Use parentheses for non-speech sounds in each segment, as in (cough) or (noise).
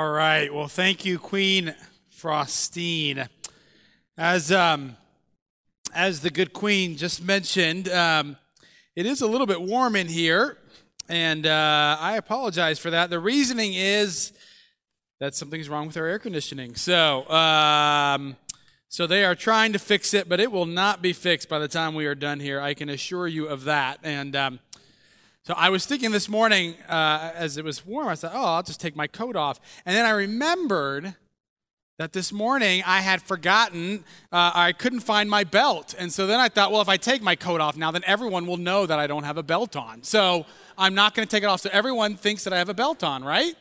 All right. Well, thank you, Queen Frostine. As um, as the good Queen just mentioned, um, it is a little bit warm in here, and uh, I apologize for that. The reasoning is that something's wrong with our air conditioning. So, um, so they are trying to fix it, but it will not be fixed by the time we are done here. I can assure you of that. And um, so I was thinking this morning uh, as it was warm, I said, oh, I'll just take my coat off. And then I remembered that this morning I had forgotten, uh, I couldn't find my belt. And so then I thought, well, if I take my coat off now, then everyone will know that I don't have a belt on. So I'm not going to take it off. So everyone thinks that I have a belt on, right?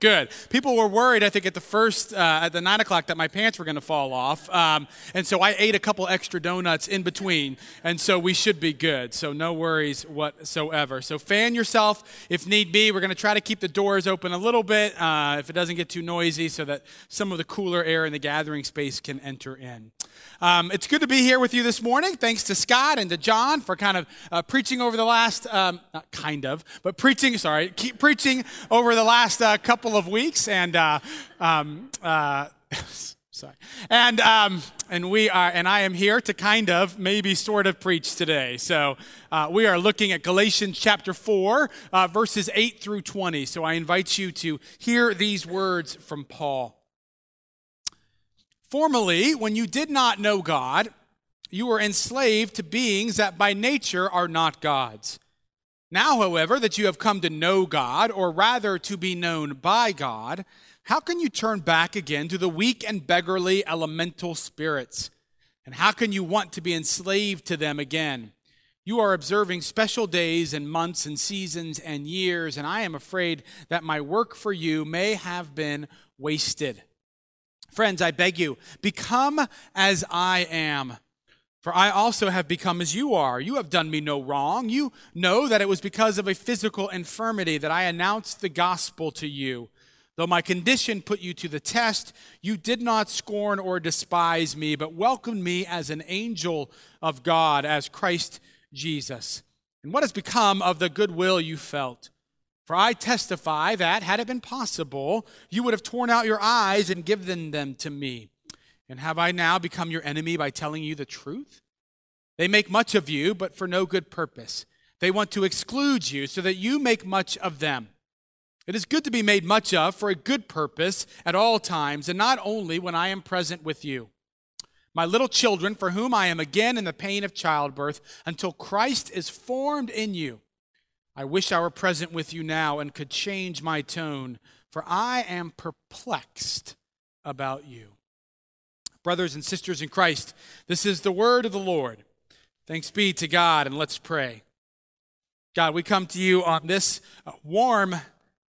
Good. People were worried, I think, at the first, uh, at the nine o'clock, that my pants were going to fall off. Um, and so I ate a couple extra donuts in between. And so we should be good. So no worries whatsoever. So fan yourself if need be. We're going to try to keep the doors open a little bit uh, if it doesn't get too noisy so that some of the cooler air in the gathering space can enter in. Um, it's good to be here with you this morning. Thanks to Scott and to John for kind of uh, preaching over the last, um, not kind of, but preaching, sorry, keep preaching over the last uh, couple of weeks. And, uh, um, uh, (laughs) sorry. And, um, and we are, and I am here to kind of, maybe sort of preach today. So uh, we are looking at Galatians chapter 4, uh, verses 8 through 20. So I invite you to hear these words from Paul. Formerly, when you did not know God, you were enslaved to beings that by nature are not God's. Now, however, that you have come to know God, or rather to be known by God, how can you turn back again to the weak and beggarly elemental spirits? And how can you want to be enslaved to them again? You are observing special days and months and seasons and years, and I am afraid that my work for you may have been wasted. Friends, I beg you, become as I am. For I also have become as you are. You have done me no wrong. You know that it was because of a physical infirmity that I announced the gospel to you. Though my condition put you to the test, you did not scorn or despise me, but welcomed me as an angel of God, as Christ Jesus. And what has become of the goodwill you felt? For I testify that, had it been possible, you would have torn out your eyes and given them to me. And have I now become your enemy by telling you the truth? They make much of you, but for no good purpose. They want to exclude you so that you make much of them. It is good to be made much of for a good purpose at all times, and not only when I am present with you. My little children, for whom I am again in the pain of childbirth, until Christ is formed in you. I wish I were present with you now and could change my tone, for I am perplexed about you. Brothers and sisters in Christ, this is the word of the Lord. Thanks be to God, and let's pray. God, we come to you on this uh, warm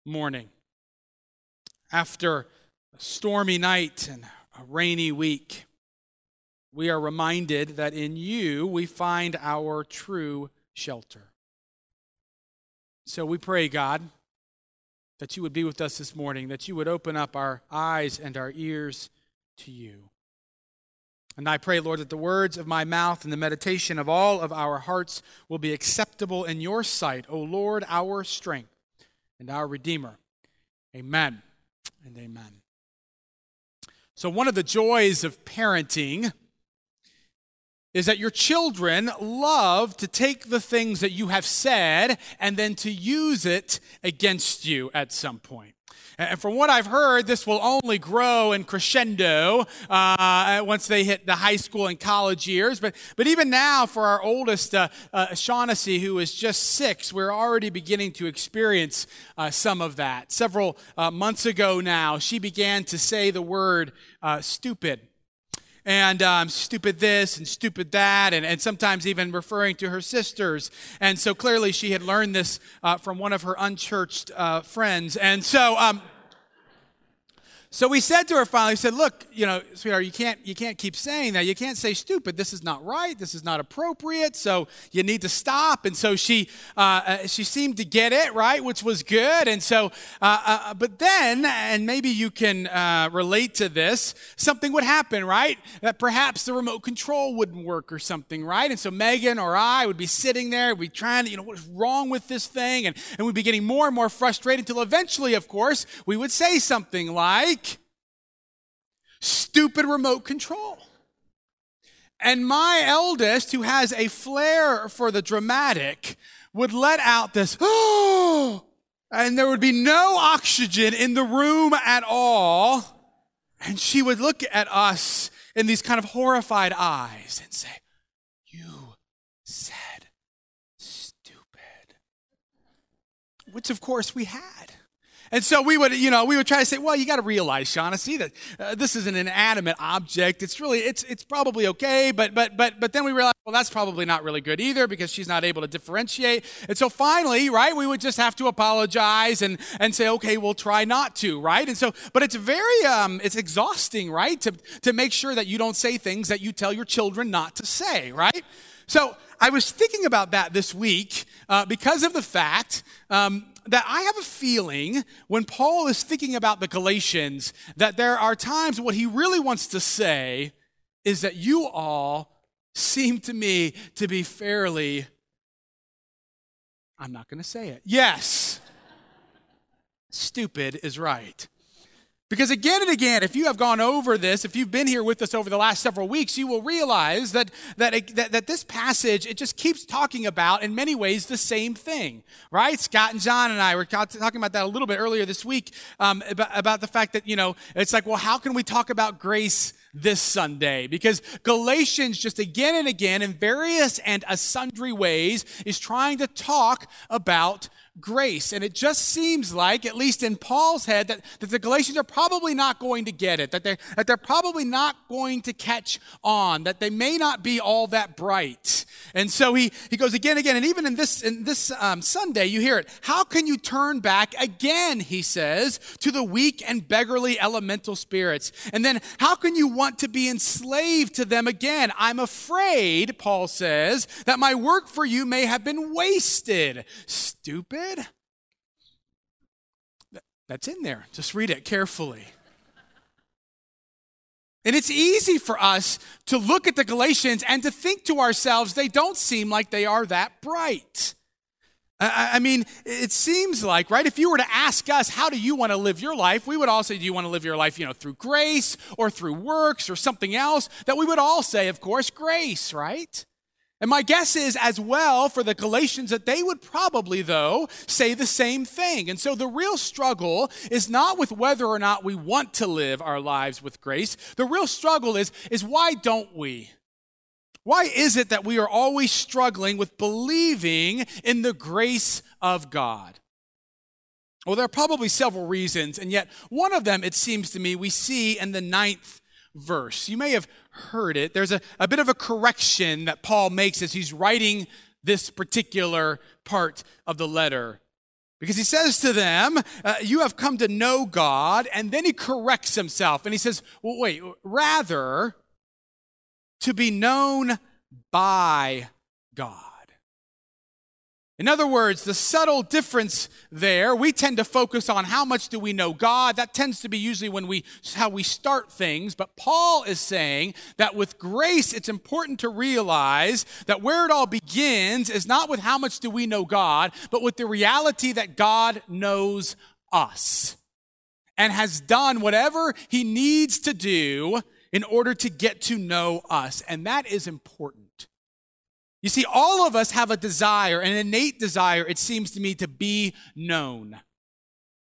morning after a stormy night and a rainy week. We are reminded that in you we find our true shelter. So we pray, God, that you would be with us this morning, that you would open up our eyes and our ears to you. And I pray, Lord, that the words of my mouth and the meditation of all of our hearts will be acceptable in your sight, O Lord, our strength and our Redeemer. Amen and amen. So, one of the joys of parenting is that your children love to take the things that you have said and then to use it against you at some point. And from what I've heard, this will only grow and crescendo uh, once they hit the high school and college years. But, but even now, for our oldest, uh, uh, Shaughnessy, who is just six, we're already beginning to experience uh, some of that. Several uh, months ago now, she began to say the word uh, stupid and um, stupid this and stupid that, and, and sometimes even referring to her sisters. And so clearly she had learned this uh, from one of her unchurched uh, friends. And so, um, so we said to her finally, we said, look, you know, sweetheart, you can't, you can't keep saying that. You can't say stupid. This is not right. This is not appropriate. So you need to stop. And so she, uh, uh, she seemed to get it, right, which was good. And so, uh, uh, but then, and maybe you can uh, relate to this, something would happen, right? That perhaps the remote control wouldn't work or something, right? And so Megan or I would be sitting there, we'd be trying to, you know, what's wrong with this thing? And, and we'd be getting more and more frustrated until eventually, of course, we would say something like, stupid remote control. And my eldest, who has a flair for the dramatic, would let out this, oh, (gasps) and there would be no oxygen in the room at all. And she would look at us in these kind of horrified eyes and say, You said stupid. Which, of course, we had. And so we would, you know, we would try to say, well, you got to realize, Shaughnessy, that uh, this is an inanimate object. It's really, it's, it's probably okay, but, but, but, but then we realized, well, that's probably not really good either because she's not able to differentiate. And so finally, right, we would just have to apologize and, and say, okay, we'll try not to, right? And so, but it's very, um, it's exhausting, right, to, to make sure that you don't say things that you tell your children not to say, right? So I was thinking about that this week uh, because of the fact um, that I have a feeling when Paul is thinking about the Galatians that there are times what he really wants to say is that you all seem to me to be fairly, I'm not going to say it. Yes, stupid is right. Because again and again, if you have gone over this, if you've been here with us over the last several weeks, you will realize that, that, that, that, this passage, it just keeps talking about, in many ways, the same thing, right? Scott and John and I were talking about that a little bit earlier this week um, about, about the fact that, you know, it's like, well, how can we talk about grace this Sunday? Because Galatians, just again and again, in various and sundry ways, is trying to talk about grace. And it just seems like, at least in Paul's head, that, that the Galatians are probably not going to get it, that they're, that they're probably not going to catch on, that they may not be all that bright. And so he, he goes again again. And even in this, in this um, Sunday, you hear it. How can you turn back again, he says, to the weak and beggarly elemental spirits? And then how can you want to be enslaved to them again? I'm afraid, Paul says, that my work for you may have been wasted. Stupid stupid? That's in there. Just read it carefully. And it's easy for us to look at the Galatians and to think to ourselves, they don't seem like they are that bright. I, mean, it seems like, right? If you were to ask us, how do you want to live your life? We would all say, do you want to live your life, you know, through grace or through works or something else? That we would all say, of course, grace, right? And my guess is, as well, for the Galatians, that they would probably, though, say the same thing. And so the real struggle is not with whether or not we want to live our lives with grace. The real struggle is, is why don't we? Why is it that we are always struggling with believing in the grace of God? Well, there are probably several reasons, and yet one of them, it seems to me, we see in the ninth verse. You may have heard it. There's a, a bit of a correction that Paul makes as he's writing this particular part of the letter. Because he says to them, uh, You have come to know God, and then he corrects himself and he says, Well, wait, rather to be known by God. In other words, the subtle difference there, we tend to focus on how much do we know God. That tends to be usually when we how we start things, but Paul is saying that with grace it's important to realize that where it all begins is not with how much do we know God, but with the reality that God knows us and has done whatever he needs to do in order to get to know us, and that is important. You see, all of us have a desire, an innate desire, it seems to me, to be known.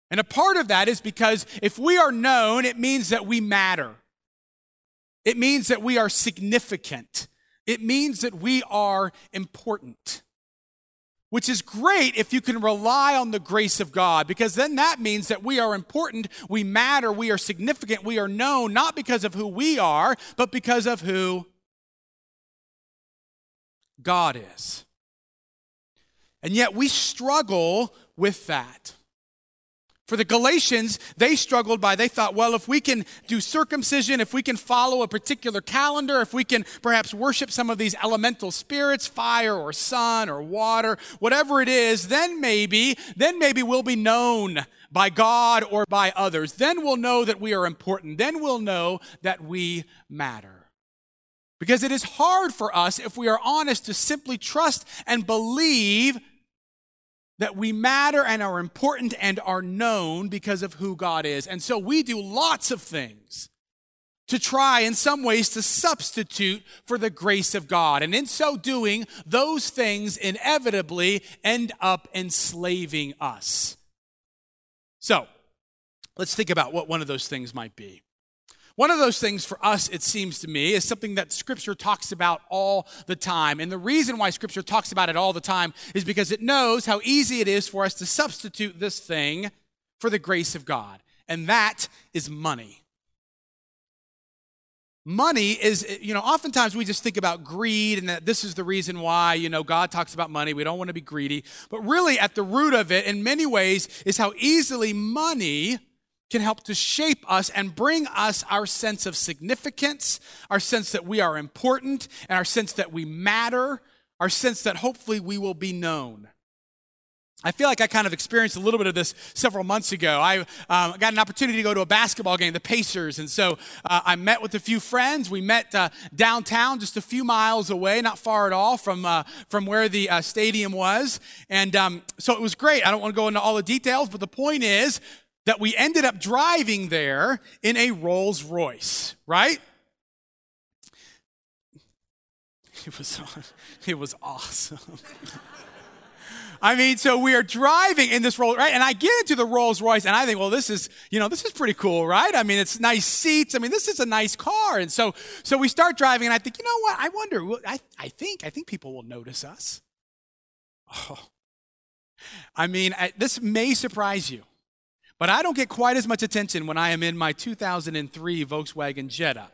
And a part of that is because if we are known, it means that we matter. It means that we are significant. It means that we are important. Which is great if you can rely on the grace of God, because then that means that we are important, we matter, we are significant, we are known, not because of who we are, but because of who God is. And yet we struggle with that. For the Galatians, they struggled by, they thought, well, if we can do circumcision, if we can follow a particular calendar, if we can perhaps worship some of these elemental spirits, fire or sun or water, whatever it is, then maybe, then maybe we'll be known by God or by others. Then we'll know that we are important. Then we'll know that we matter. Because it is hard for us, if we are honest, to simply trust and believe that we matter and are important and are known because of who God is. And so we do lots of things to try, in some ways, to substitute for the grace of God. And in so doing, those things inevitably end up enslaving us. So, let's think about what one of those things might be. One of those things for us, it seems to me, is something that Scripture talks about all the time. And the reason why Scripture talks about it all the time is because it knows how easy it is for us to substitute this thing for the grace of God. And that is money. Money is, you know, oftentimes we just think about greed and that this is the reason why, you know, God talks about money. We don't want to be greedy. But really, at the root of it, in many ways, is how easily money can help to shape us and bring us our sense of significance, our sense that we are important, and our sense that we matter, our sense that hopefully we will be known. I feel like I kind of experienced a little bit of this several months ago. I um, got an opportunity to go to a basketball game, the Pacers, and so uh, I met with a few friends. We met uh, downtown, just a few miles away, not far at all from uh, from where the uh, stadium was, and um, so it was great. I don't want to go into all the details, but the point is, that we ended up driving there in a Rolls Royce, right? It was, (laughs) it was awesome. (laughs) I mean, so we are driving in this Rolls, right? And I get into the Rolls Royce and I think, well, this is, you know, this is pretty cool, right? I mean, it's nice seats. I mean, this is a nice car. And so, so we start driving and I think, you know what? I wonder, I, I think, I think people will notice us. Oh. I mean, I, this may surprise you. But I don't get quite as much attention when I am in my 2003 Volkswagen Jetta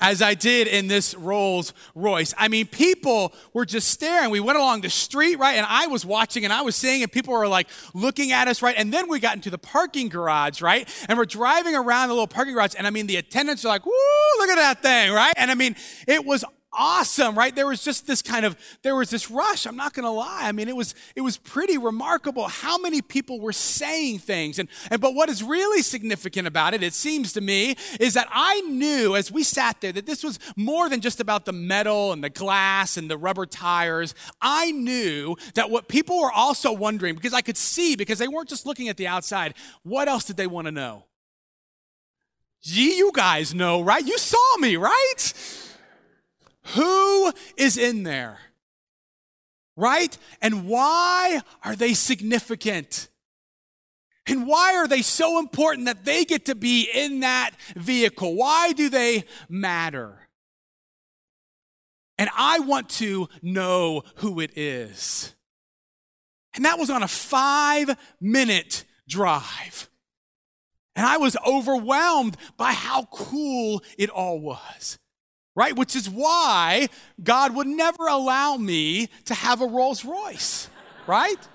as I did in this Rolls Royce. I mean, people were just staring. We went along the street, right? And I was watching and I was seeing, and people were like looking at us, right? And then we got into the parking garage, right? And we're driving around the little parking garage, and I mean, the attendants are like, woo, look at that thing, right? And I mean, it was awesome, right? There was just this kind of, there was this rush. I'm not going to lie. I mean, it was, it was pretty remarkable how many people were saying things. And, and, but what is really significant about it, it seems to me, is that I knew as we sat there that this was more than just about the metal and the glass and the rubber tires. I knew that what people were also wondering, because I could see, because they weren't just looking at the outside, what else did they want to know? Gee, you guys know, right? You saw me, right? Who is in there? Right? And why are they significant? And why are they so important that they get to be in that vehicle? Why do they matter? And I want to know who it is. And that was on a five minute drive. And I was overwhelmed by how cool it all was right? Which is why God would never allow me to have a Rolls Royce, right?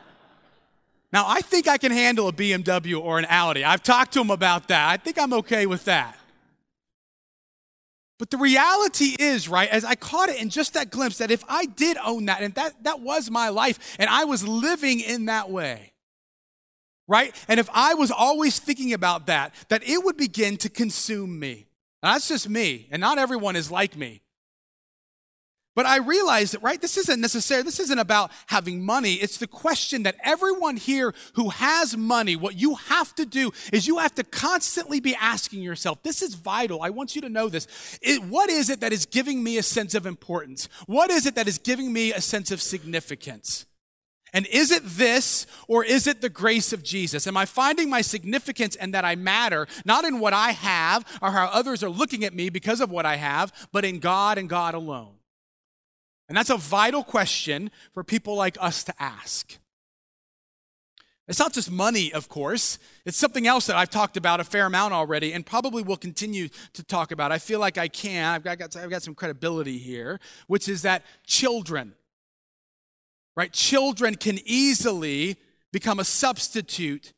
Now, I think I can handle a BMW or an Audi. I've talked to him about that. I think I'm okay with that. But the reality is, right, as I caught it in just that glimpse, that if I did own that and that, that was my life and I was living in that way, right? And if I was always thinking about that, that it would begin to consume me. Now, that's just me, and not everyone is like me. But I realize that, right, this isn't necessary. This isn't about having money. It's the question that everyone here who has money, what you have to do is you have to constantly be asking yourself, this is vital. I want you to know this. It, what is it that is giving me a sense of importance? What is it that is giving me a sense of significance? And is it this or is it the grace of Jesus? Am I finding my significance and that I matter, not in what I have or how others are looking at me because of what I have, but in God and God alone? And that's a vital question for people like us to ask. It's not just money, of course. It's something else that I've talked about a fair amount already and probably will continue to talk about. I feel like I can. I've got, I've got some credibility here, which is that children right? Children can easily become a substitute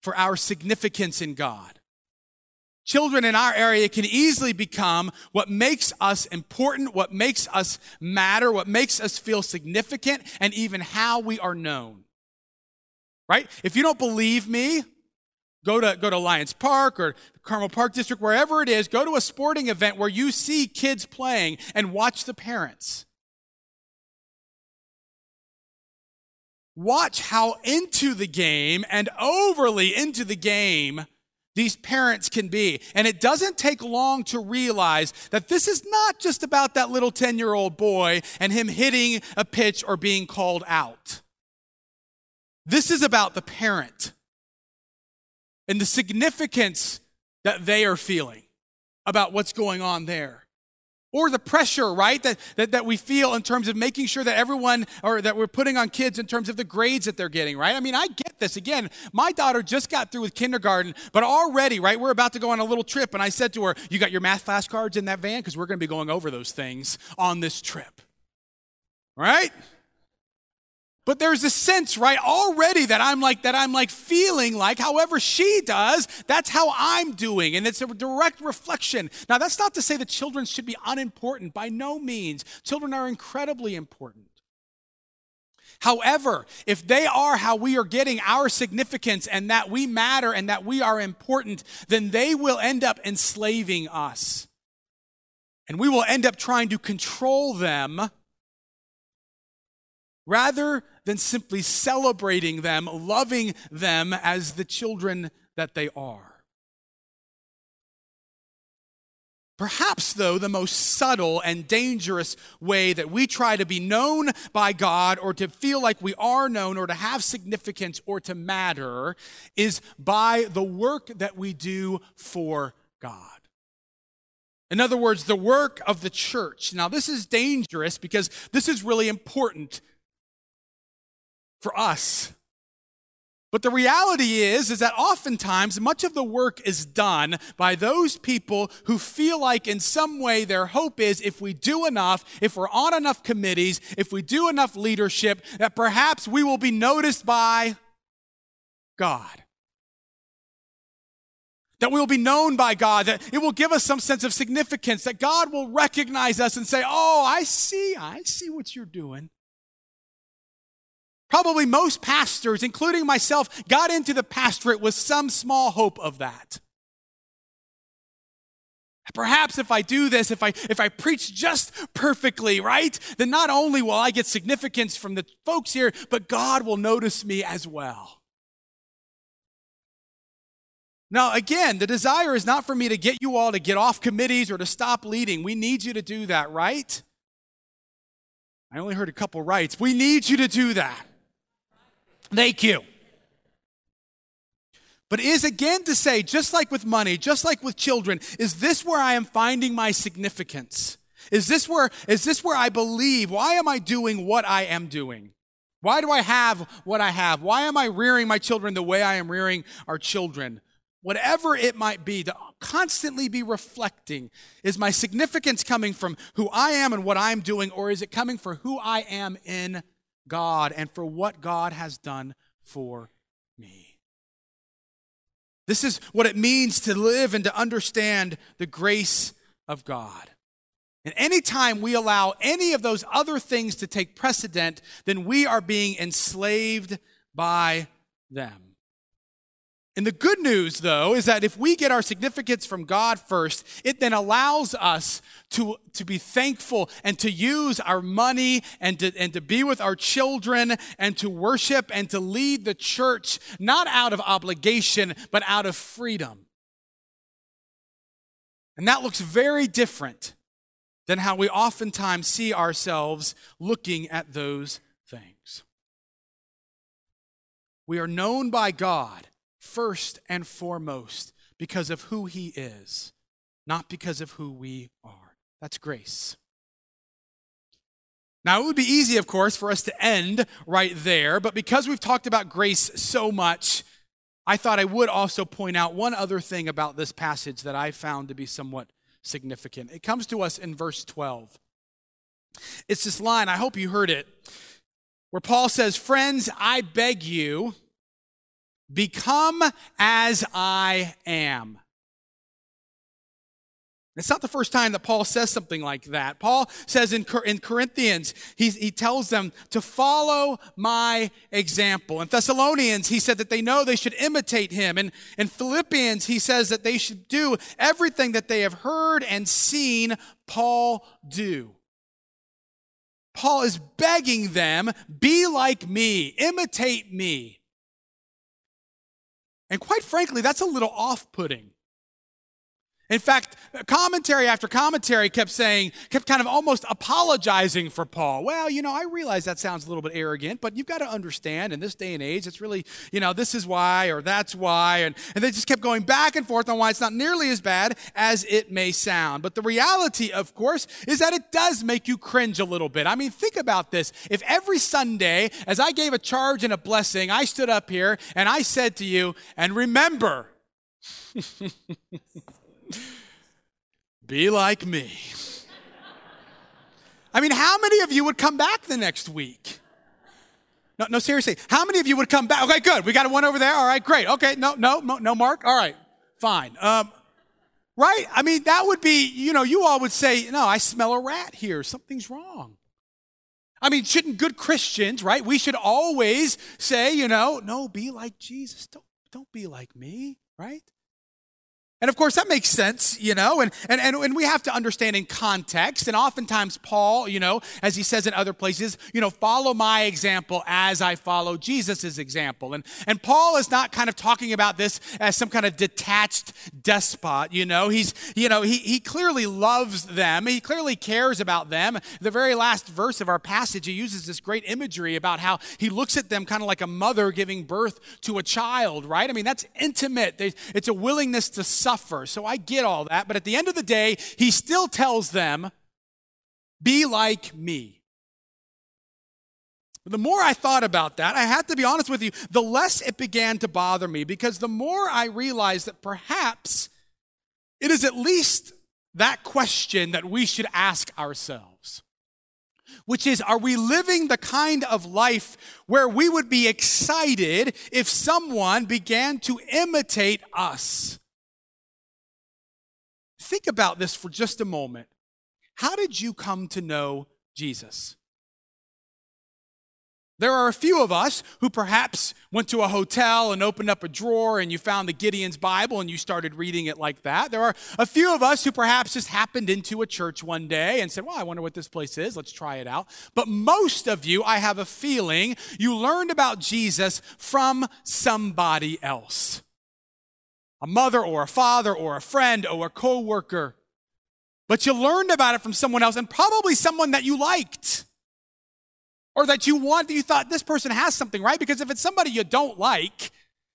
for our significance in God. Children in our area can easily become what makes us important, what makes us matter, what makes us feel significant, and even how we are known. Right? If you don't believe me, go to, go to Lions Park or Carmel Park District, wherever it is, go to a sporting event where you see kids playing and watch the parents. Watch how into the game and overly into the game these parents can be. And it doesn't take long to realize that this is not just about that little 10 year old boy and him hitting a pitch or being called out. This is about the parent and the significance that they are feeling about what's going on there or the pressure, right, that, that, that we feel in terms of making sure that everyone, or that we're putting on kids in terms of the grades that they're getting, right? I mean, I get this. Again, my daughter just got through with kindergarten, but already, right, we're about to go on a little trip, and I said to her, You got your math flashcards in that van? Because we're going to be going over those things on this trip, right? But there's a sense, right, already that I'm like, that I'm like feeling like, however she does, that's how I'm doing. And it's a direct reflection. Now, that's not to say that children should be unimportant. By no means. Children are incredibly important. However, if they are how we are getting our significance and that we matter and that we are important, then they will end up enslaving us. And we will end up trying to control them rather than simply celebrating them, loving them as the children that they are. Perhaps, though, the most subtle and dangerous way that we try to be known by God or to feel like we are known or to have significance or to matter is by the work that we do for God. In other words, the work of the church. Now, this is dangerous because this is really important for us. But the reality is is that oftentimes much of the work is done by those people who feel like in some way their hope is if we do enough, if we're on enough committees, if we do enough leadership that perhaps we will be noticed by God. That we will be known by God, that it will give us some sense of significance, that God will recognize us and say, Oh, I see, I see what you're doing. Probably most pastors, including myself, got into the pastorate with some small hope of that. Perhaps if I do this, if I if I preach just perfectly, right? Then not only will I get significance from the folks here, but God will notice me as well. Now, again, the desire is not for me to get you all to get off committees or to stop leading. We need you to do that, right? I only heard a couple rights. We need you to do that. Thank you. But is again to say, just like with money, just like with children, is this where I am finding my significance? Is this where is this where I believe? Why am I doing what I am doing? Why do I have what I have? Why am I rearing my children the way I am rearing our children? Whatever it might be, to constantly be reflecting is my significance coming from who I am and what I'm doing, or is it coming for who I am in God and for what God has done for me. This is what it means to live and to understand the grace of God. And anytime we allow any of those other things to take precedent, then we are being enslaved by them. And the good news, though, is that if we get our significance from God first, it then allows us to, to be thankful and to use our money and to, and to be with our children and to worship and to lead the church, not out of obligation, but out of freedom. And that looks very different than how we oftentimes see ourselves looking at those things. We are known by God first and foremost because of who he is, not because of who we are. That's grace. Now, it would be easy, of course, for us to end right there, but because we've talked about grace so much, I thought I would also point out one other thing about this passage that I found to be somewhat significant. It comes to us in verse 12. It's this line, I hope you heard it, where Paul says, Friends, I beg you, Become as I am. It's not the first time that Paul says something like that. Paul says in, in Corinthians, he, he tells them to follow my example. In Thessalonians, he said that they know they should imitate him. And in Philippians, he says that they should do everything that they have heard and seen Paul do. Paul is begging them, be like me, imitate me. And quite frankly, that's a little off putting. In fact, commentary after commentary kept saying, kept kind of almost apologizing for Paul. Well, you know, I realize that sounds a little bit arrogant, but you've got to understand in this day and age, it's really, you know, this is why or that's why. And, and they just kept going back and forth on why it's not nearly as bad as it may sound. But the reality, of course, is that it does make you cringe a little bit. I mean, think about this. If every Sunday, as I gave a charge and a blessing, I stood up here and I said to you, and remember, (laughs) be like me. I mean, how many of you would come back the next week? No, no, seriously. How many of you would come back? Okay, good. We got one over there. All right, great. Okay, no, no, no, Mark. All right, fine. Um, right? I mean, that would be, you know, you all would say, no, I smell a rat here. Something's wrong. I mean, shouldn't good Christians, right? We should always say, you know, no, be like Jesus. Don't, don't be like me, right? And of course, that makes sense, you know, and, and, and, and we have to understand in context. And oftentimes, Paul, you know, as he says in other places, you know, follow my example as I follow Jesus' example. And, and Paul is not kind of talking about this as some kind of detached despot, you know. He's, you know, he, he clearly loves them, he clearly cares about them. The very last verse of our passage, he uses this great imagery about how he looks at them kind of like a mother giving birth to a child, right? I mean, that's intimate. It's a willingness to suffer suffer. So I get all that. But at the end of the day, he still tells them, be like me. The more I thought about that, I have to be honest with you, the less it began to bother me because the more I realized that perhaps it is at least that question that we should ask ourselves, which is Are we living the kind of life where we would be excited if someone began to imitate us? Think about this for just a moment. How did you come to know Jesus? There are a few of us who perhaps went to a hotel and opened up a drawer and you found the Gideon's Bible and you started reading it like that. There are a few of us who perhaps just happened into a church one day and said, Well, I wonder what this place is. Let's try it out. But most of you, I have a feeling, you learned about Jesus from somebody else a mother or a father or a friend or a coworker. But you learned about it from someone else and probably someone that you liked or that you want, that you thought this person has something, right? Because if it's somebody you don't like,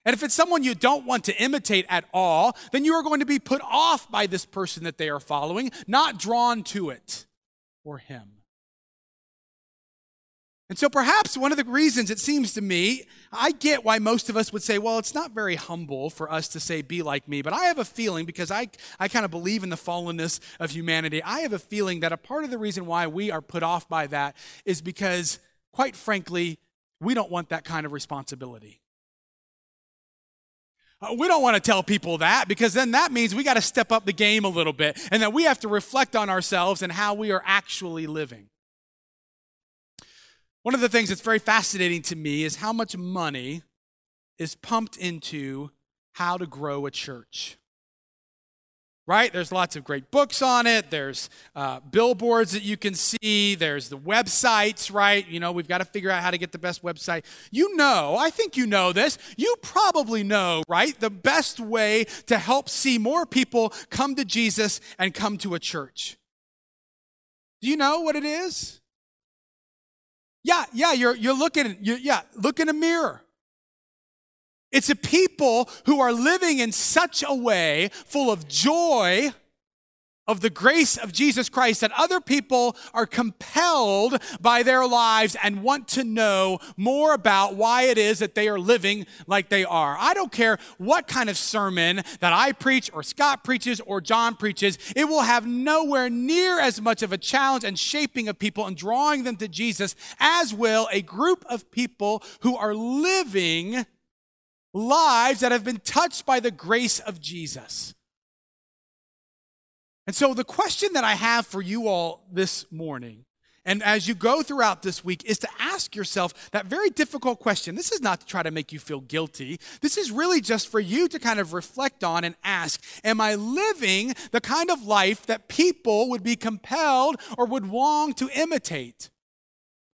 and if it's someone you don't want to imitate at all, then you are going to be put off by this person that they are following, not drawn to it or him. And so perhaps one of the reasons it seems to me, I get why most of us would say, well, it's not very humble for us to say, be like me. But I have a feeling, because I, I kind of believe in the fallenness of humanity, I have a feeling that a part of the reason why we are put off by that is because, quite frankly, we don't want that kind of responsibility. Uh, we don't want to tell people that because then that means we got to step up the game a little bit and that we have to reflect on ourselves and how we are actually living. One of the things that's very fascinating to me is how much money is pumped into how to grow a church. Right? There's lots of great books on it. There's uh, billboards that you can see. There's the websites, right? You know, we've got to figure out how to get the best website. You know, I think you know this. You probably know, right? The best way to help see more people come to Jesus and come to a church. Do you know what it is? Yeah, yeah, you're, you're looking, you're, yeah, look in a mirror. It's a people who are living in such a way full of joy of the grace of Jesus Christ that other people are compelled by their lives and want to know more about why it is that they are living like they are. I don't care what kind of sermon that I preach or Scott preaches or John preaches, it will have nowhere near as much of a challenge and shaping of people and drawing them to Jesus as will a group of people who are living lives that have been touched by the grace of Jesus. And so, the question that I have for you all this morning, and as you go throughout this week, is to ask yourself that very difficult question. This is not to try to make you feel guilty. This is really just for you to kind of reflect on and ask Am I living the kind of life that people would be compelled or would long to imitate?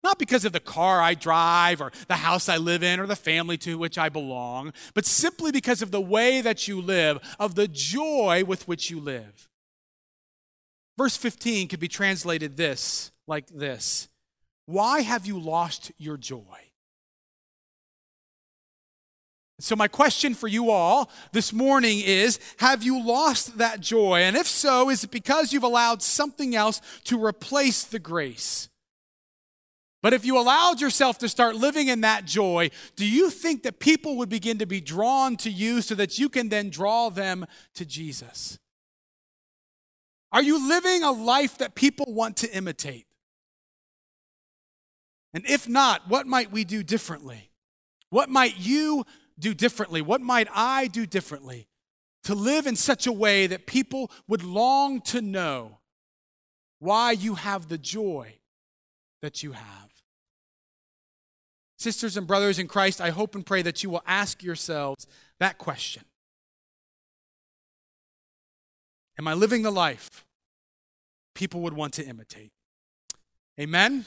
Not because of the car I drive or the house I live in or the family to which I belong, but simply because of the way that you live, of the joy with which you live. Verse 15 could be translated this like this Why have you lost your joy? So, my question for you all this morning is Have you lost that joy? And if so, is it because you've allowed something else to replace the grace? But if you allowed yourself to start living in that joy, do you think that people would begin to be drawn to you so that you can then draw them to Jesus? Are you living a life that people want to imitate? And if not, what might we do differently? What might you do differently? What might I do differently to live in such a way that people would long to know why you have the joy that you have? Sisters and brothers in Christ, I hope and pray that you will ask yourselves that question Am I living the life people would want to imitate? Amen.